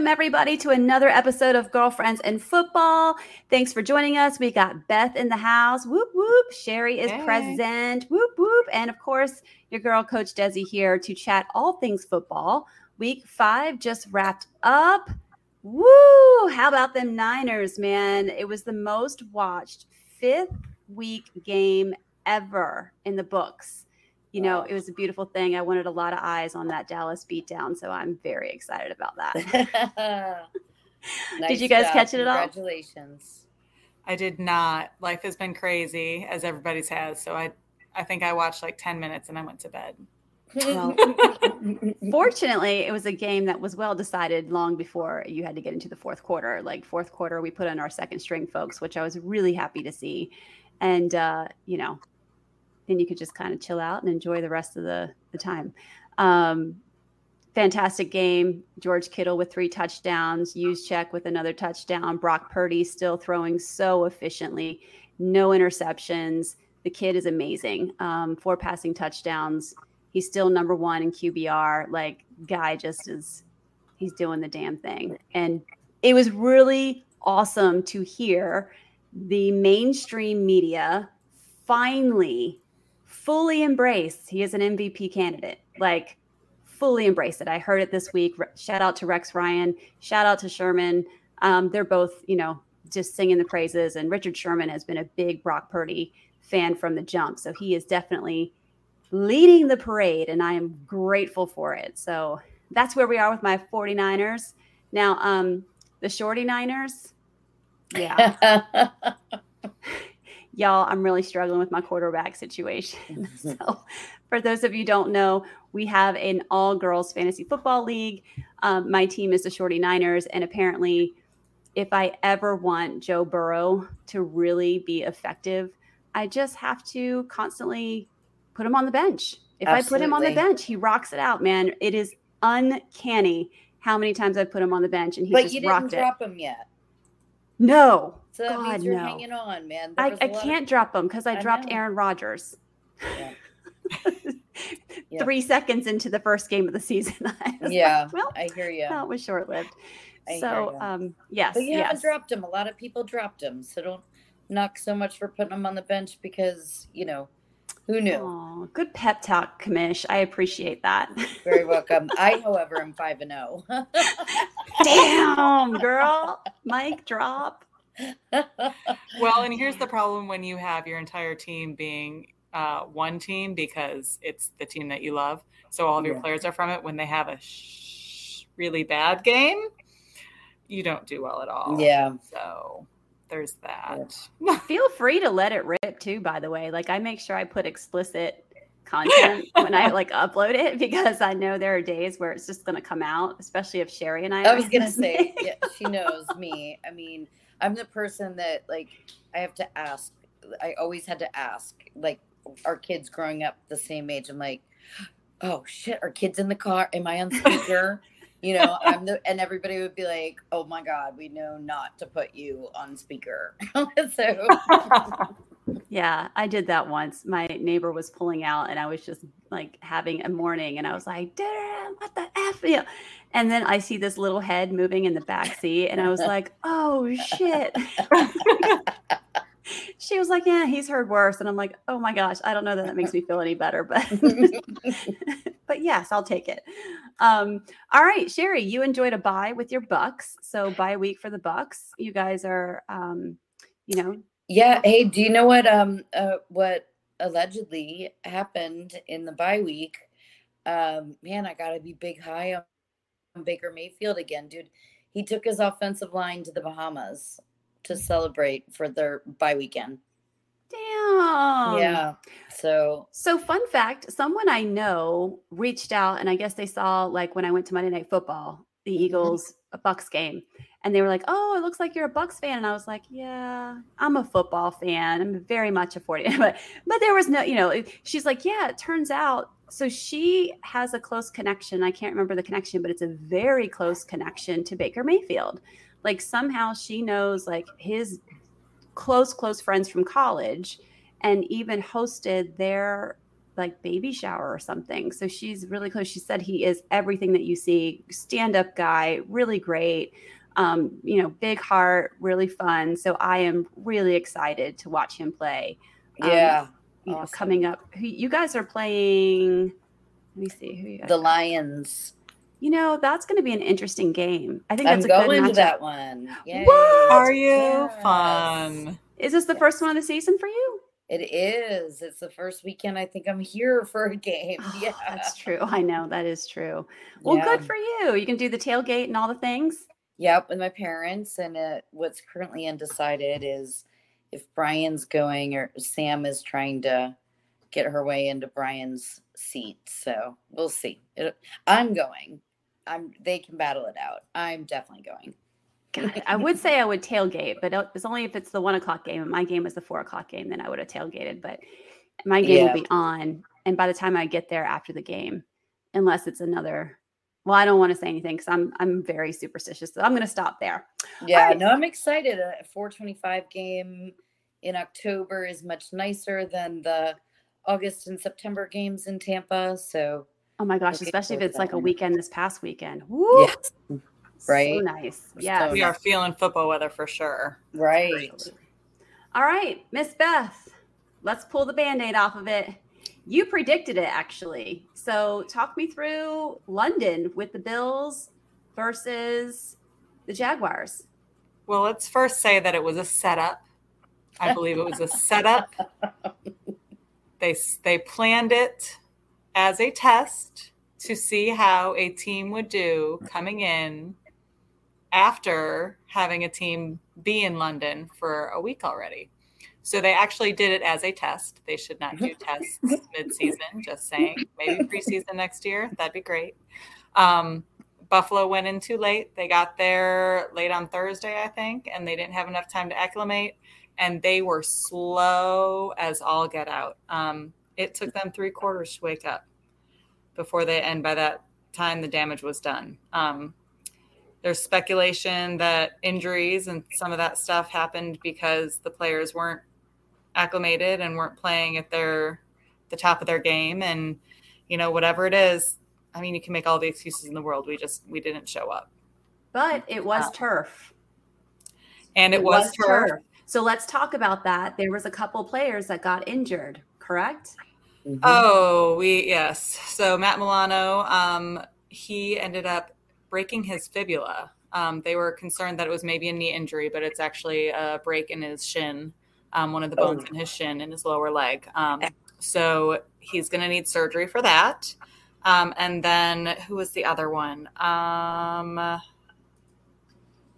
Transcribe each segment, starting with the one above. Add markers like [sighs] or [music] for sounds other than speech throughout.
Welcome, everybody, to another episode of Girlfriends and Football. Thanks for joining us. We got Beth in the house. Whoop, whoop. Cheri is hey. present. Whoop, whoop. And of course, your girl, Coach Dezi, here to chat all things football. Week five just wrapped up. Woo! How about them Niners, man? It was the most watched fifth week game ever in the books you know, it was a beautiful thing. I wanted a lot of eyes on that Dallas beatdown, so I'm very excited about that. nice [laughs] did you guys job. catch it at all? Congratulations. I did not. Life has been crazy, as everybody's has. So I, I think I watched like ten minutes and I went to bed. Well, [laughs] fortunately, it was a game that was well decided long before you had to get into the fourth quarter. Like fourth quarter, we put on our second string folks, which I was really happy to see. And uh, you know, then you could just kind of chill out and enjoy the rest of the, the time. Um, fantastic game. George Kittle with three touchdowns, Juszczyk with another touchdown, Brock Purdy still throwing so efficiently, no interceptions. The kid is amazing. Um, four passing touchdowns. He's still number one in QBR. Like, guy just is, he's doing the damn thing. And it was really awesome to hear the mainstream media finally fully embrace he is an MVP candidate. Like fully embrace it. I heard it this week. Shout out to Rex Ryan. Shout out to Sherman. Um, they're both, you know, just singing the praises. And Richard Sherman has been a big Brock Purdy fan from the jump. So he is definitely leading the parade, and I am grateful for it. So that's where we are with my 49ers. Now, um, the Shorty Niners, yeah. [laughs] y'all, I'm really struggling with my quarterback situation. [laughs] [laughs] so, for those of you don't know, we have an all girls fantasy football league. Um, my team is the Shorty Niners, and apparently, if I ever want Joe Burrow to really be effective, I just have to constantly put him on the bench. If Absolutely. I put him on the bench, he rocks it out, man. It is uncanny how many times I've put him on the bench and he but just you didn't drop him yet. No, so that God, means you're no. hanging on, man. I, I can't of... drop them because I, I, dropped know. Aaron Rodgers. Yeah. [laughs] Three seconds into the first game of the season. [laughs] yeah, like, well, I hear you. That was short lived. So, um, yes, but you yes. haven't dropped him. A lot of people dropped him, so don't knock so much for putting him on the bench because you know who knew. Oh, good pep talk, Kamish. I appreciate that. Very welcome. [laughs] I, however, am five and zero. Oh. [laughs] Damn, girl, mic drop well, and here's the problem when you have your entire team being uh, one team because it's the team that you love. So all of your yeah. players are from it. When they have a sh- really bad game, you don't do well at all. Yeah. So there's that. Yeah. [laughs] Feel free to let it rip too, by the way. Like I make sure I put explicit content when I like upload it because I know there are days where it's just going to come out, especially if Cheri and I. I was going to say, [laughs] yeah, she knows me. I mean, I'm the person that like I have to ask. I always had to ask. Like our kids growing up the same age. I'm like, oh shit, are kids in the car? Am I on speaker? [laughs] you know, I'm the and everybody would be like, oh my god, we know not to put you on speaker. [laughs] so yeah, I did that once. My neighbor was pulling out, and I was just like having a morning, and I was like, "Damn, what the f?" Yeah. And then I see this little head moving in the back seat, and I was like, "Oh shit." [laughs] [laughs] she was like, "Yeah, he's heard worse," and I'm like, "Oh my gosh, I don't know that that makes me feel any better, but [laughs] but yes, I'll take it." Um, all right, Cheri, you enjoyed a bye with your Bucs, so bye week for the Bucs. You guys are, um, you know, yeah. Hey, do you know what um uh, what allegedly happened in the bye week? Um, man, I gotta be big high on Baker Mayfield again, dude. He took his offensive line to the Bahamas to celebrate for their bye weekend. Damn. Yeah. So So fun fact, someone I know reached out and I guess they saw like when I went to Monday Night Football, the mm-hmm. Eagles Bucs game and they were like, "Oh, it looks like you're a Bucs fan," and I was like, "Yeah, I'm a football fan. I'm very much a 40." [laughs] but but there was no, you know, she's like, "Yeah, it turns out." So she has a close connection. I can't remember the connection, but it's a very close connection to Baker Mayfield. Like somehow she knows like his close close friends from college, and even hosted their like baby shower or something. So she's really close. She said he is everything that you see, stand up guy, really great. Um, you know, big heart, really fun. So I am really excited to watch him play. Um, yeah. You awesome. know, coming up, you guys are playing. Let me see who you the Lions. You know, that's going to be an interesting game. I think that's I'm a going good to that one. Yay. What? Are you yes. fun? Is this the yes. first one of the season for you? It is. It's the first weekend I think I'm here for a game. Oh, yeah. That's true. I know that is true. Well, yeah. good for you. You can do the tailgate and all the things. Yep, with my parents. And it, what's currently undecided is if Brian's going or Sam is trying to get her way into Brian's seat. So we'll see. It, I'm going. I'm. They can battle it out. I'm definitely going. I would say I would tailgate, but it's only if it's the one o'clock game. And my game is the four o'clock game, then I would have tailgated. But my game yeah. will be on, and by the time I get there after the game, unless it's another. Well, I don't want to say anything because I'm I'm very superstitious, so I'm going to stop there. Yeah, right. no, I'm excited. A 425 game in October is much nicer than the August and September games in Tampa. So, oh my gosh, especially if it's like a weekend this past weekend. Woo! Yes right? So nice. Yeah. we are feeling football weather for sure. Right. All right, Miss Beth, let's pull the band aid off of it. You predicted it actually. So talk me through London with the Bills versus the Jaguars. Well, let's first say that it was a setup. I believe it was a setup. [laughs] they they planned it as a test to see how a team would do coming in after having a team be in London for a week already. So they actually did it as a test. They should not do [laughs] tests mid-season. Just saying, maybe preseason next year. That'd be great. Um, Buffalo went in too late. They got there late on Thursday, I think, and they didn't have enough time to acclimate. And they were slow as all get out. Um, it took them three quarters to wake up before they, and by that time, the damage was done. Um, there's speculation that injuries and some of that stuff happened because the players weren't acclimated and weren't playing at their the top of their game and you know whatever it is i mean you can make all the excuses in the world we just we didn't show up but it was um, turf and it, it was, was turf. turf. so let's talk about that there was a couple players that got injured correct mm-hmm. oh we yes so matt milano um he ended up breaking his fibula. Um, they were concerned that it was maybe a knee injury, but it's actually a break in his shin, um, one of the bones oh. in his shin in his lower leg. Um, so he's going to need surgery for that. Um, and then who was the other one? Um,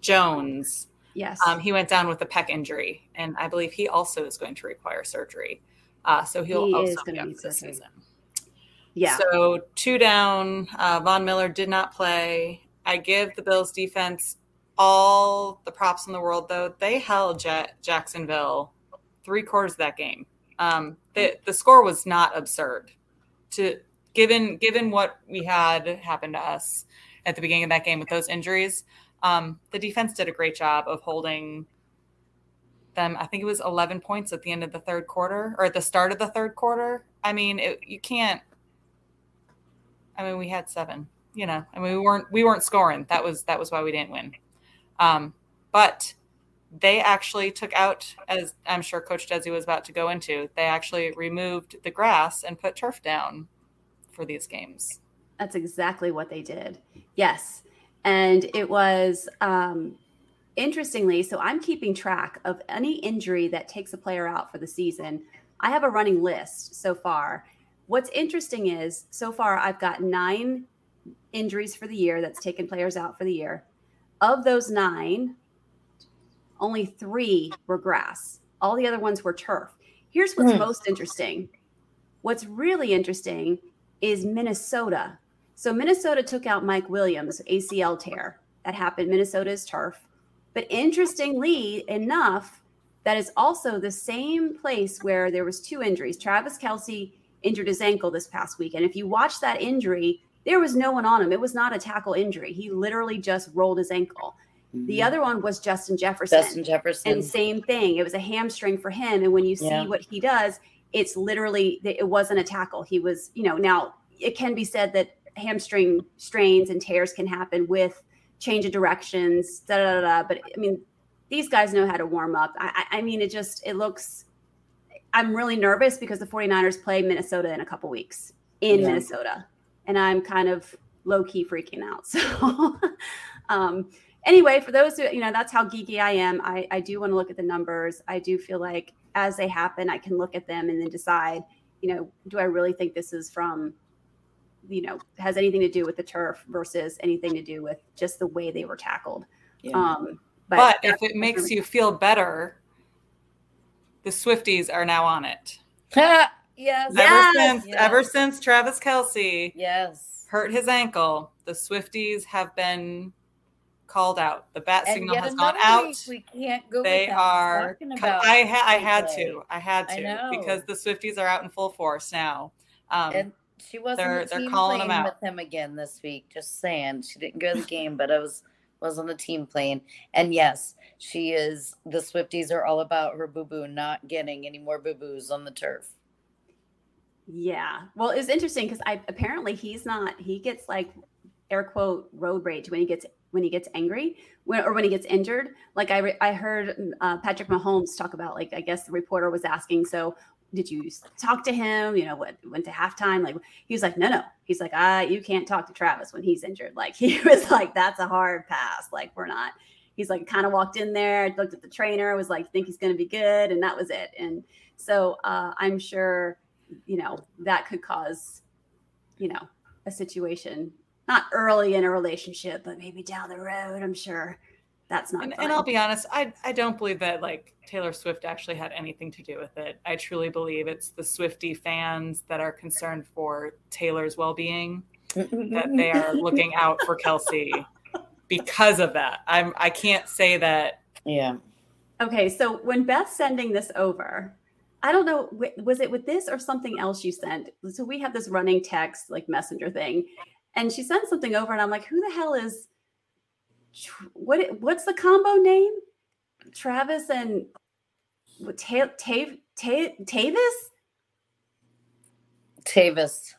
Jones. Yes. Um, he went down with a pec injury, and I believe he also is going to require surgery. Uh, so he'll he also be out this season. Yeah. So two down. Uh, Von Miller did not play. I give the Bills defense all the props in the world, though. They held Jacksonville three quarters of that game. Um, the the score was not absurd. To given given what we had happen to us at the beginning of that game with those injuries, um, the defense did a great job of holding them. I think it was 11 points at the end of the third quarter or at the start of the third quarter. I mean, it, you can't I mean, we had seven. You know, I mean, we weren't we weren't scoring. That was that was why we didn't win. Um, but they actually took out, as I'm sure Coach Dezi was about to go into, they actually removed the grass and put turf down for these games. That's exactly what they did. Yes, and it was um, interestingly. So I'm keeping track of any injury that takes a player out for the season. I have a running list so far, What's interesting is so far I've got nine injuries for the year that's taken players out for the year. Of those nine, only three were grass. All the other ones were turf. Here's what's mm. most interesting. What's really interesting is Minnesota. So Minnesota took out Mike Williams, ACL tear. That happened. Minnesota is turf. But interestingly enough, that is also the same place where there was two injuries. Travis Kelce injured his ankle this past week. And if you watch that injury, there was no one on him. It was not a tackle injury. He literally just rolled his ankle. Mm-hmm. The other one was Justin Jefferson. Justin Jefferson. And same thing. It was a hamstring for him. And when you see yeah. what he does, it's literally it wasn't a tackle. He was, you know, now it can be said that hamstring strains and tears can happen with change of directions, da da da. But I mean, these guys know how to warm up. I, I mean, it just it looks. I'm really nervous because the 49ers play Minnesota in a couple weeks in yeah. Minnesota, and I'm kind of low key freaking out. [laughs] So, um, anyway, for those who you know, that's how geeky I am. I, I do want to look at the numbers. I do feel like as they happen, I can look at them and then decide, you know, do I really think this is from you know has anything to do with the turf versus anything to do with just the way they were tackled. Yeah. Um, but, but if it makes you feel better, the Swifties are now on it. [laughs] yes. Ever yes. since yes. ever since Travis Kelce yes hurt his ankle, the Swifties have been called out. The bat and signal has gone out. We can't go. They are. I, ha- I had to. I had to because the Swifties are out in full force now. Um, and she wasn't they're, the they're calling him out. with him again this week. Just saying, she didn't go to the game, but I was was on the team playing. And yes, she is. The Swifties are all about her boo boo not getting any more boo boos on the turf. Yeah. Well, it's interesting because I apparently he's not. He gets like air quote road rage when he gets when he gets angry when, or when he gets injured. Like I re, I heard uh, Patrick Mahomes talk about like I guess the reporter was asking so did you talk to him? You know, what went to halftime? Like he was like, no, no. He's like, ah, you can't talk to Travis when he's injured. Like [laughs] he was like, that's a hard pass. Like we're not. He's like, kind of walked in there, looked at the trainer, was like, think he's going to be good, and that was it. And so uh, I'm sure, you know, that could cause, you know, a situation not early in a relationship, but maybe down the road. I'm sure that's not. And, and, I'll be honest, I I don't believe that like Taylor Swift actually had anything to do with it. I truly believe it's the Swifty fans that are concerned for Taylor's well being that they are [laughs] looking out for Kelce because of that. I'm I can't say that. Yeah. Okay, so when Beth's sending this over, I don't know, was it with this or something else you sent? So we have this running text like messenger thing, and she sends something over, and I'm like, who the hell is what what's the combo name? Travis and Ta- Ta- Ta- Tavis? Tavis.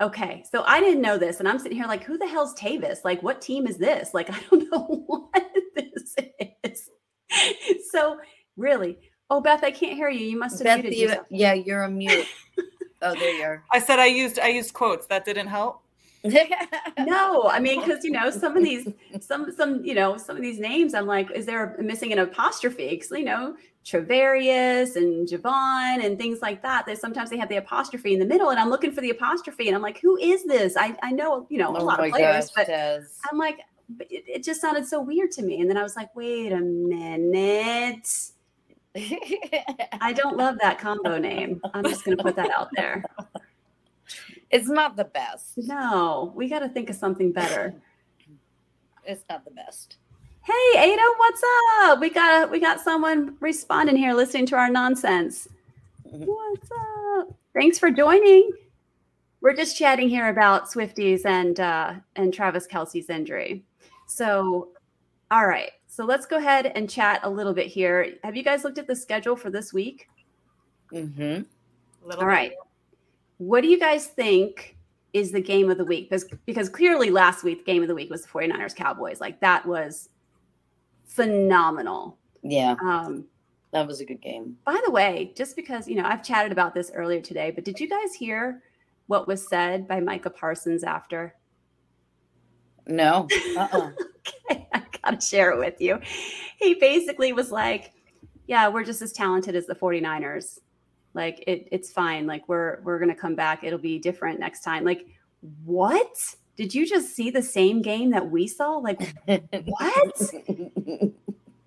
Okay, so I didn't know this, and I'm sitting here like, who the hell's Tavis? Like, what team is this? Like, I don't [laughs] know what this is. so, really, oh Beth, I can't hear you. You must have Beth, muted you, Yeah, you're a mute. oh, there you are. [laughs] I said I used I used quotes. That didn't help no, I mean, because you know, some of these, [laughs] some, some, you know, some of these names, I'm like, is there missing an apostrophe? Because you know, Travarius and Javon and things like that. That sometimes they have the apostrophe in the middle, and I'm looking for the apostrophe, and I'm like, who is this? I, I know, you know, a oh lot of players, gosh, but. I'm like, it, it just sounded so weird to me. And then I was like, wait a minute. [laughs] I don't love that combo name. I'm just going to put that out there. [laughs] It's not the best. No, we got to think of something better. [laughs] It's not the best. Hey, Ada, what's up? We got we got someone responding here, listening to our nonsense. Mm-hmm. What's up? Thanks for joining. We're just chatting here about Swifties and uh, and Travis Kelce's injury. So, all right. So let's go ahead and chat a little bit here. Have you guys looked at the schedule for this week? Mm-hmm. All right. What do you guys think is the game of the week? Because because clearly last week game of the week was the 49ers Cowboys. Like that was phenomenal. Yeah. Um that was a good game. By the way, just because, you know, I've chatted about this earlier today, but did you guys hear what was said by Micah Parsons after? No. [laughs] Uh-uh. okay, I gotta share it with you. He basically was like, Yeah, we're just as talented as the 49ers like it, it's fine. Like we're we're gonna come back. It'll be different next time. Like what? Did you just see the same game that we saw? Like what?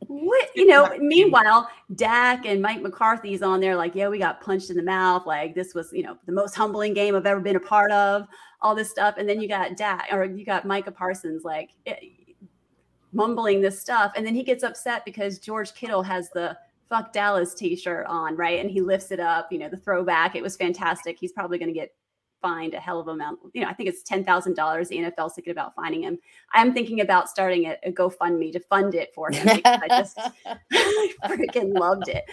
What? You know meanwhile dak and mike mccarthy's on there like yeah we got punched in the mouth. Like this was you know the most humbling game i've ever been a part of all this stuff. And then you got dak or you got micah parsons like it, eh, mumbling this stuff. And then he gets upset because george kittle has the fuck Dallas t-shirt on, right? And he lifts it up, you know, the throwback. It was fantastic. He's probably going to get fined a hell of a amount. You know, I think it's ten thousand dollars. The NFL's thinking about finding him. I'm thinking about starting a, a GoFundMe to fund it for him. I just I [laughs] [laughs] freaking loved it.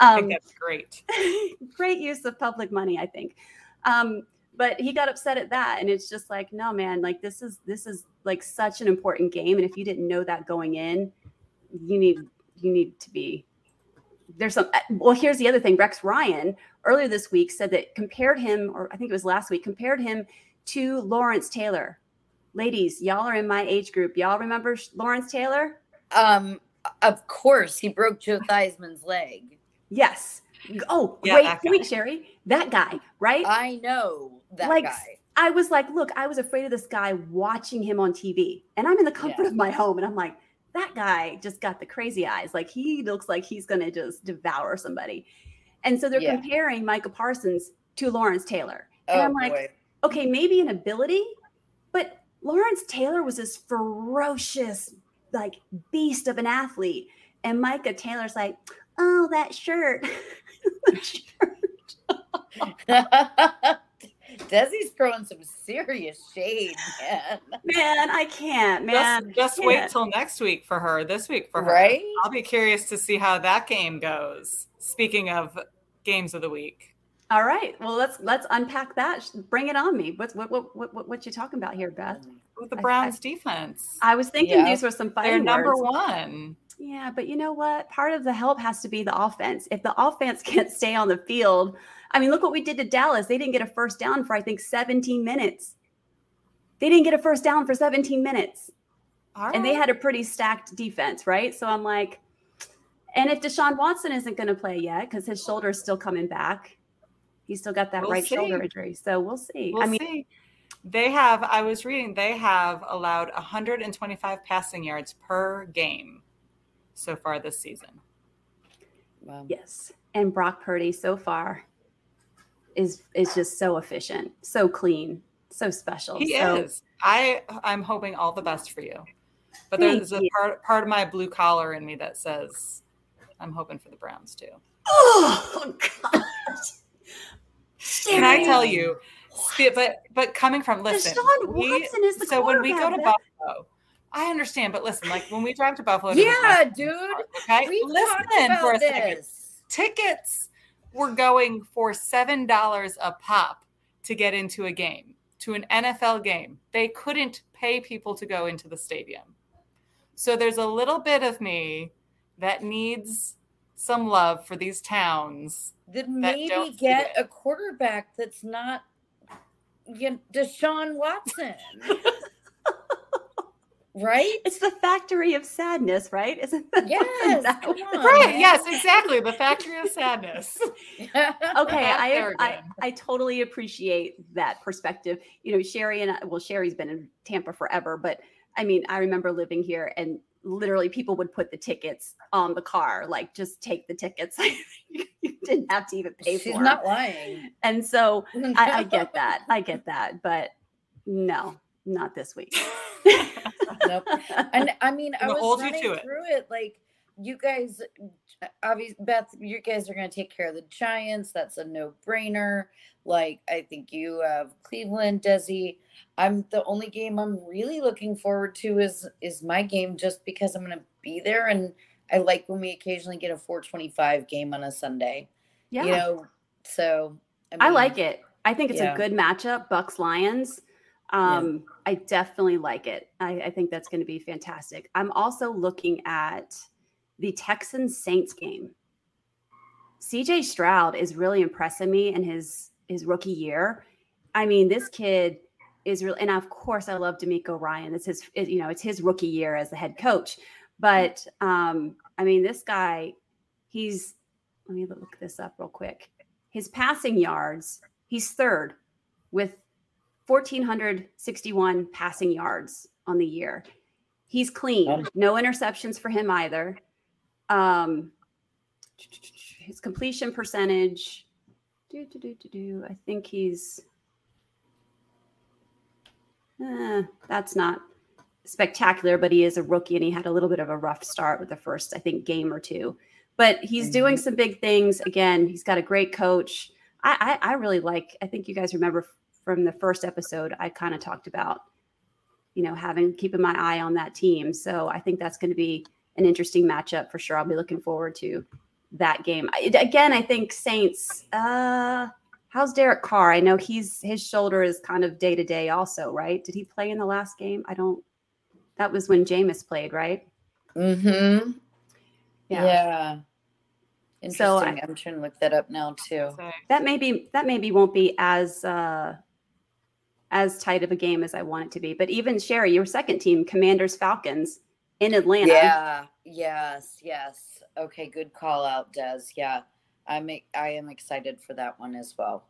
Um, I think um, that's great. [laughs] great use of public money, I think. Um, but he got upset at that, and it's just like, no, man, like this is this is like such an important game, and if you didn't know that going in, you need you need to be there's some uh, well here's the other thing. Rex ryan earlier this week said that compared him or i think it was last week compared him to lawrence taylor. Ladies y'all are in my age group. Y'all remember lawrence taylor? Um of course he broke joe [laughs] theismann's leg. Yes. Oh yeah, great point Cheri that guy right? I know that like, guy. I was like look i was afraid of this guy watching him on tv and i'm in the comfort yeah. of my home and i'm like that guy just got the crazy eyes. Like he looks like he's going to just devour somebody. And so they're yeah. comparing Micah Parsons to Lawrence Taylor. And oh, I'm like, boy. okay, maybe an ability, but Lawrence Taylor was this ferocious, like beast of an athlete. And Micah Taylor's like, oh, that shirt. [laughs] that shirt. [laughs] Dezi's throwing some serious shade, man. Man, I can't, man. Just, just can't. wait till next week for her. This week for her. Right? I'll be curious to see how that game goes. Speaking of games of the week. All right. Well, let's let's unpack that. Bring it on me. What's what what what what you talking about here, Beth? With the Browns I, defense. I was thinking yeah. these were some fire. They're number words. one. Yeah, but you know what? Part of the help has to be the offense. If the offense [laughs] can't stay on the field, I mean, look what we did to Dallas. They didn't get a first down for, I think, 17 minutes. They didn't get a first down for 17 minutes. And they had a pretty stacked defense, right? So I'm like, and if Deshaun Watson isn't going to play yet because his shoulder is still coming back, he's still got that we'll right see. shoulder injury. So we'll see. We'll I mean, see. they have, I was reading, they have allowed 125 passing yards per game so far this season. Wow. Yes. And Brock Purdy so far is is just so efficient, so clean, so special. He so, is. I I'm hoping all the best for you. But there's a part part of my blue collar in me that says I'm hoping for the Browns too. Oh God. Can I tell you? But but coming from listen, Deshaun we, is the so when we go to Buffalo, I understand. But listen, like when we drive to Buffalo, yeah, dude. Okay, we listen for a this. second. Tickets were going for $7 a pop to get into a game, to an NFL game. They couldn't pay people to go into the stadium. So there's a little bit of me that needs some love for these towns. Then maybe get a quarterback that's not you know, Deshaun Watson. [laughs] right? It's the factory of sadness, right? Isn't that yes, right? Yes, exactly. The factory of sadness. [laughs] okay, I, I, I totally appreciate that perspective. You know, Cheri and I, well, Cheri's been in Tampa forever, but I mean, I remember living here and literally people would put the tickets on the car, like just take the tickets. [laughs] you didn't have to even pay She's for. She's not lying. And so I, I get [laughs] that. I get that, but no, not this week. [laughs] nope. And I mean, I was running through it. it. Like you guys, obviously, Beth, you guys are going to take care of the Giants. That's a no-brainer. Like I think you have Cleveland, Dezi. I'm the only game I'm really looking forward to is is my game, just because I'm going to be there, and I like when we occasionally get a 425 game on a Sunday. Yeah. You know, so I, mean, I like it. I think it's yeah. a good matchup, Bucs Lions. Um, yeah. I definitely like it. I, I think that's going to be fantastic. I'm also looking at the Texans Saints game. CJ Stroud is really impressing me in his his rookie year. I mean, this kid is real, and of course, I love DeMeco Ryan. It's his, it, you know, it's his rookie year as the head coach. But um, I mean, this guy, he's. Let me look this up real quick. His passing yards, he's third with 1,461 passing yards on the year. He's clean. No interceptions for him either. Um, his completion percentage, do, do, do, do, do, I think he's, eh, that's not spectacular, but he is a rookie and he had a little bit of a rough start with the first, I think, game or two. But he's mm-hmm. doing some big things. Again, he's got a great coach. I, I, I really like, I think you guys remember from the first episode, I kind of talked about, you know, having keeping my eye on that team. So I think that's going to be an interesting matchup for sure. I'll be looking forward to that game. I, again, I think Saints. Uh, how's Derek Carr? I know he's his shoulder is kind of day to day. Also, right? Did he play in the last game? I don't. That was when Jameis played, right? Mm-hmm. Yeah. Yeah. Interesting. So I- I'm trying to look that up now too. So, That maybe that maybe won't be as uh as tight of a game as I want it to be. But even Cheri, your second team, Commanders Falcons in Atlanta. Yeah. Yes. Yes. Okay. Good call out, Des. Yeah. I'm. I am excited for that one as well.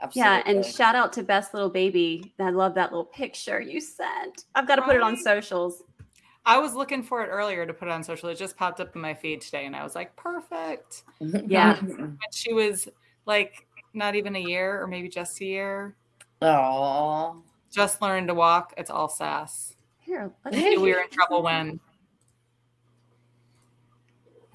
Absolutely. Yeah, and shout out to Best Little Baby. I love that little picture you sent. I've got to put it on socials. I was looking for it earlier to put it on social. It just popped up in my feed today, and I was like, perfect. [laughs] Yeah. When she was like not even a year, or maybe just a year, Oh. just learned to walk. It's all sass. Here, let's Knew we were in trouble when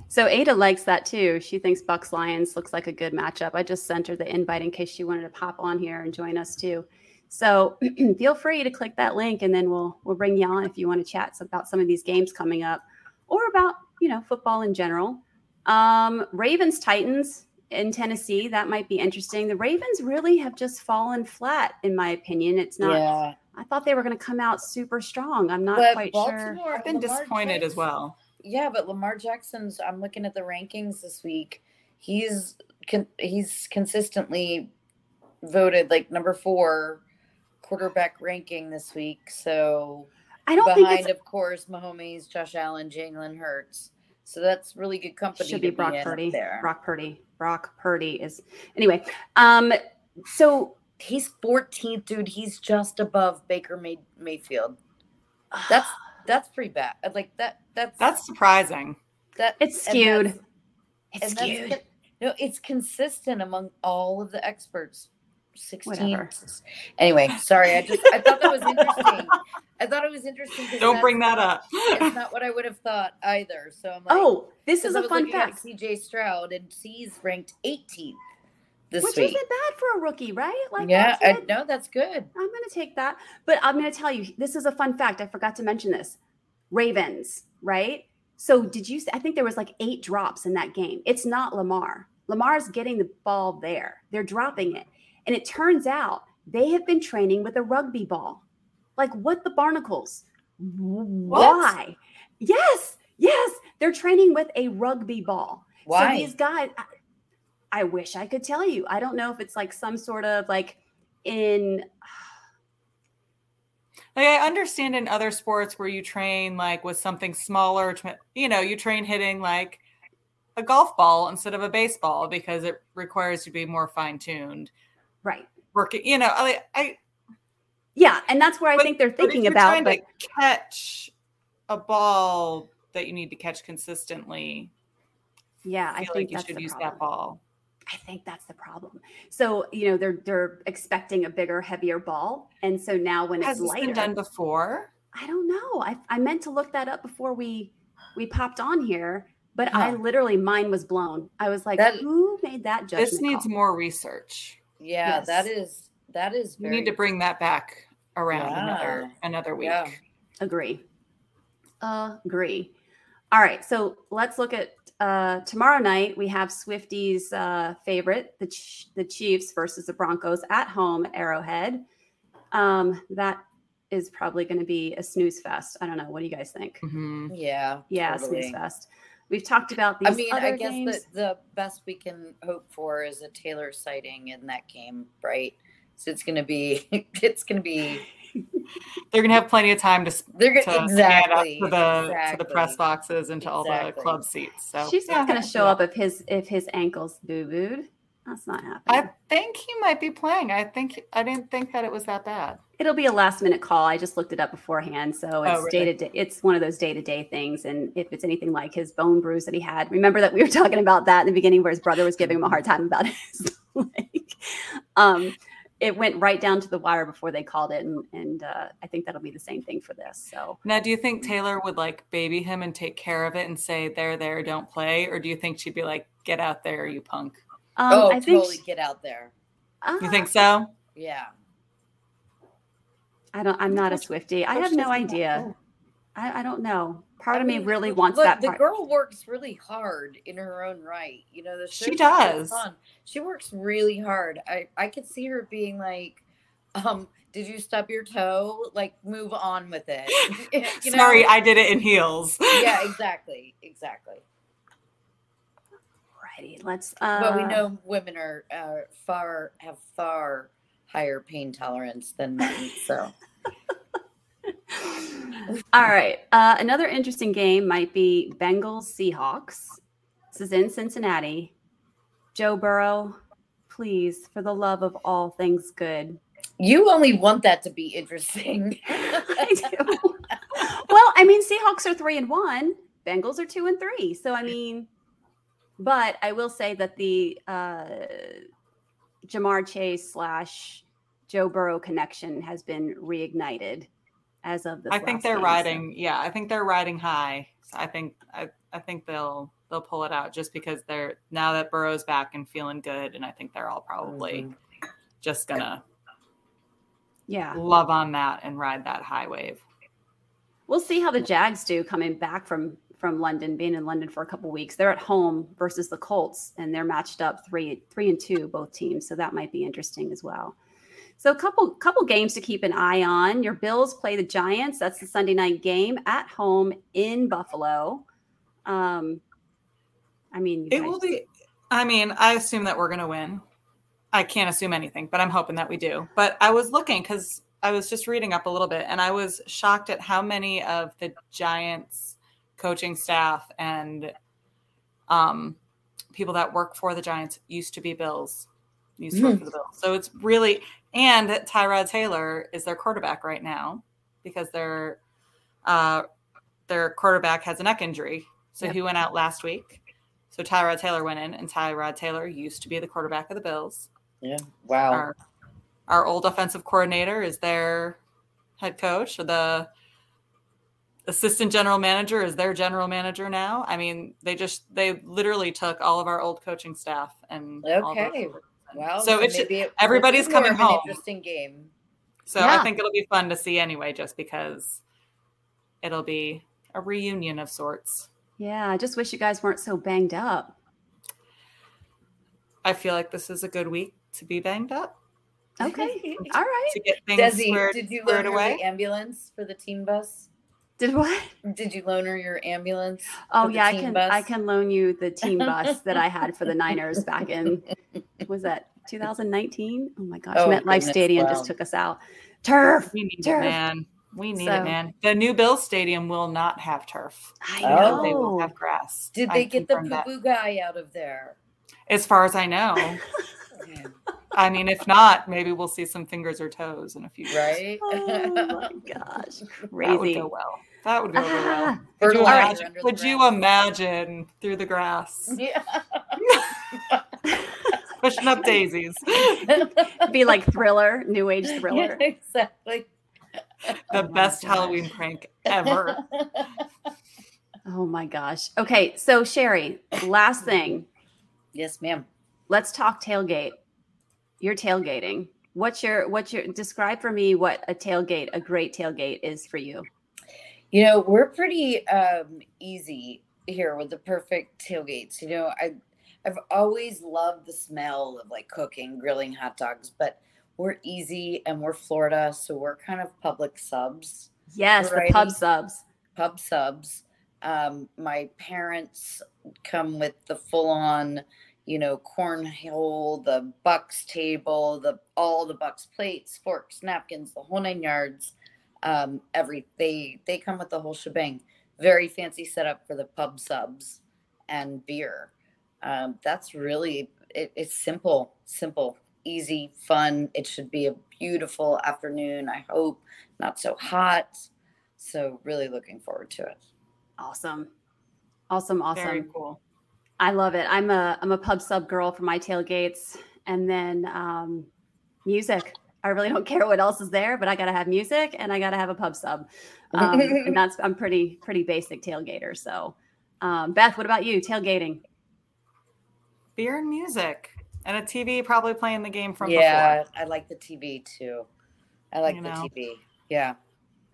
So Ada likes that too. She thinks Bucs Lions looks like a good matchup. I just sent her the invite in case she wanted to pop on here and join us too. So [clears throat] feel free to click that link and then we'll we'll bring you on if you want to chat about some of these games coming up or about, you know, football in general. Um, Ravens Titans in Tennessee, that might be interesting. The Ravens really have just fallen flat in my opinion. It's not yeah. I thought they were going to come out super strong. I'm not But quite sure. I've been Lamar disappointed as well. Yeah, but Lamar Jackson's. I'm looking at the rankings this week. He's he's consistently voted like number four quarterback ranking this week. So I don't behind, it's of course, Mahomes, Josh Allen, Jalen Hurts. So that's really good company. should be to Brock in Purdy. there. Brock Purdy. Brock Purdy is anyway. Um, so He's 14th, dude. He's just above Baker May- Mayfield. That's [sighs] that's pretty bad. Like that. That's That's surprising. that. it's skewed. that's- It's skewed. no, it's consistent among all of the experts. 16. Whatever. Anyway, sorry. I just I thought that was interesting. I thought it was interesting Don't bring that up. It's not what I would have thought either. So I'm like, oh, this is I a was fun fact. CJ Stroud, and he's ranked 18th this Which week. isn't bad for a rookie, right? Like yeah, that's I good. know that's good. I'm going to take that. But I'm going to tell you, this is a fun fact. I forgot to mention this. Ravens, right? So did you? I think there was like eight drops in that game. It's not Lamar. Lamar's getting the ball there. They're dropping it, and it turns out they have been training with a rugby ball. Like what the barnacles? Why? Yes, yes, they're training with a rugby ball. Why? So these guys, I, I wish I could tell you. I don't know if it's like some sort of like in [sighs] Like I understand in other sports where you train like with something smaller, you know, you train hitting like a golf ball instead of a baseball because it requires you to be more fine tuned. Right. Working, you know, I, I Yeah, and that's where I think they're but thinking you're about. trying But to catch a ball that you need to catch consistently. yeah, I I think like you should use problem. that ball. I think that's the problem. So you know they're they're expecting a bigger, heavier ball, and so now when Has it's lighter, been done before? I don't know. I I meant to look that up before we we popped on here, but I literally mine was blown. I was like, That- who made that judgment? This needs call? more research. Yeah, Yes. that is that is We need to bring that back around Yeah. another another week. Yeah. Agree. Agree. All right, so let's look at uh, tomorrow night. We have Swifty's uh, favorite, the Ch- the Chiefs versus the Broncos at home at Arrowhead. Um, that is probably going to be a snooze fest. I don't know. What do you guys think? Mhm. Yeah. Yeah, totally. snooze fest. We've talked about these. I mean, other I guess games. the, the best we can hope for is a Taylor sighting in that game, right? So it's gonna be [laughs] it's gonna be [laughs] They're gonna have plenty of time to, they're gonna stand up exactly to the exactly. to the press boxes and to all the club seats. So She's yeah, not going to show up if his if his ankles boo booed. That's not happening. I think he might be playing. I think I didn't think that it was that bad. It'll be a last minute call. I just looked it up beforehand, so it's Oh, really? day to day. It's one of those day to day things, and if it's anything like his bone bruise that he had, remember that we were [laughs] talking about that in the beginning, where his brother was giving him a hard time about his [laughs] leg. Um, it went right down to the wire before they called it, and, and uh, I think that'll be the same thing for this. So Now, do you think Taylor would like baby him and take care of it and say, "There, there, don't play," or do you think she'd be like, "Get out there, you punk"? um, oh, I think totally get out there. uh, You think so? Yeah. I don't. I'm not a Swifty. I have no idea. I, I don't know. Part I of mean, me really wants look, that. Part. The girl works really hard in her own right. You know, the she does. She works really hard. I I could see her being like, um, did you stub your toe? Like, move on with it. [laughs] you [laughs] know? Sorry, I did it in heels. yeah, [laughs] exactly, exactly. Righty, let's. Uh... But we know women are uh, far have far higher pain tolerance than men, so. [laughs] All right. Uh, another interesting game might be Bengals Seahawks. This is in Cincinnati. Joe Burrow, please, for the love of all things good. You only want that to be interesting. [laughs] I do. well, I mean, Seahawks are three and one. Bengals are two and three. So I mean, but I will say that the uh, Ja'Marr Chase slash Joe Burrow connection has been reignited as of the. I think they're game, riding. So. Yeah, I think they're riding high. So I think I, I think they'll they'll pull it out just because they're now that Burrow's back and feeling good, and I think they're all probably mm-hmm. just gonna yeah love on that and ride that high wave. We'll see how the Jags do coming back from from London, being in London for a couple weeks. They're at home versus the Colts, and they're matched up three three and two both teams, so that might be interesting as well. So a couple couple games to keep an eye on. Your Bills play the Giants. That's the Sunday night game at home in Buffalo. Um, I mean, it will be. I mean, I assume that we're going to win. I can't assume anything, but I'm hoping that we do. But I was looking because I was just reading up a little bit, and I was shocked at how many of the Giants coaching staff and um, people that work for the Giants used to be Bills used to mm-hmm. for the Bills. So it's really and Tyrod Taylor is their quarterback right now because their uh, their quarterback has a neck injury. So yep. he went out last week. So Tyrod Taylor went in, and Tyrod Taylor used to be the quarterback of the Bills. Yeah. Wow. Our, our old offensive coordinator is their head coach. Or the assistant general manager is their general manager now. I mean, they just they literally took all of our old coaching staff and okay. Well, so it's it, everybody's coming home. interesting game. So yeah. I think it'll be fun to see anyway, just because it'll be a reunion of sorts. Yeah, I just wish you guys weren't so banged up. I feel like this is a good week to be banged up. Okay, [laughs] all right. To get things Dezi, squared, did you learn away? the ambulance for the team bus? Did what? Did you loan her your ambulance? Oh yeah, I can bus? I can loan you the team bus that I had for the [laughs] Niners back in was that 2019? Oh my gosh, oh, MetLife Stadium wow. just took us out. Turf. We need turf. it, man. We need so, it, man. The new Bill Stadium will not have turf. I know. They will have grass. Did they I get the poo boo guy out of there? As far as I know. [laughs] I mean, if not, maybe we'll see some fingers or toes in a few years. Right? oh my gosh, crazy. [laughs] That would go well. That would go ah. well. Could, you imagine, could you imagine through the grass? [laughs] Yeah. [laughs] Pushing up daisies. [laughs] Be like thriller, new age thriller. Yeah, exactly. The oh best Halloween prank ever. Oh my gosh. Okay, so Cheri, last thing. Yes, ma'am. Let's talk tailgate. You're tailgating. What's your what's your describe for me what a tailgate, a great tailgate is for you? You know, we're pretty um easy here with the perfect tailgates. You know, I I've always loved the smell of like cooking, grilling hot dogs, but we're easy and we're Florida, so we're kind of Publix subs. Yes, the pub subs. Pub subs. Um, my parents come with the full on, you know, cornhole, the Bucs table, the all the Bucs plates, forks, napkins, the whole nine yards. Um, every they they come with the whole shebang. Very fancy setup for the pub subs and beer. Um, that's really it, it's simple simple easy fun. It should be a beautiful afternoon i hope. Not so hot. So really looking forward to it. Awesome. Awesome awesome. Very cool. I love it. I'm a i'm a pub sub girl for my tailgates and then um, music i really don't [laughs] care what else is there but i gotta have music and i gotta have a pub sub um, and that's i'm pretty pretty basic tailgater so um, beth what about you tailgating beer and music and a TV probably playing the game from yeah, before. I like the TV too. I like you the know. TV. Yeah.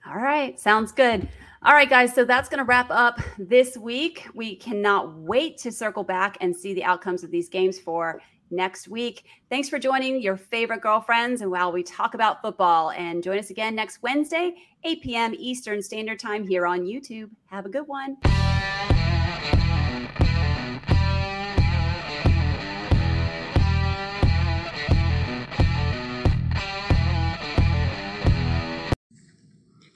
All right. Sounds good. All right, guys. So that's going to wrap up this week. We cannot wait to circle back and see the outcomes of these games for next week. Thanks for joining your favorite girlfriends and while we talk about football. And join us again next Wednesday, 8 p.m. Eastern Standard Time here on YouTube. Have a good one.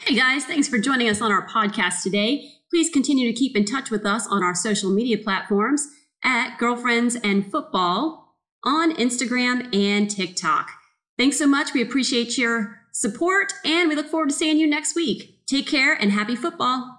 Hey guys, thanks for joining us on our podcast today. Please continue to keep in touch with us on our social media platforms at Girlfriends and Football on Instagram and TikTok. Thanks so much. We appreciate your support and we look forward to seeing you next week. Take care and happy football.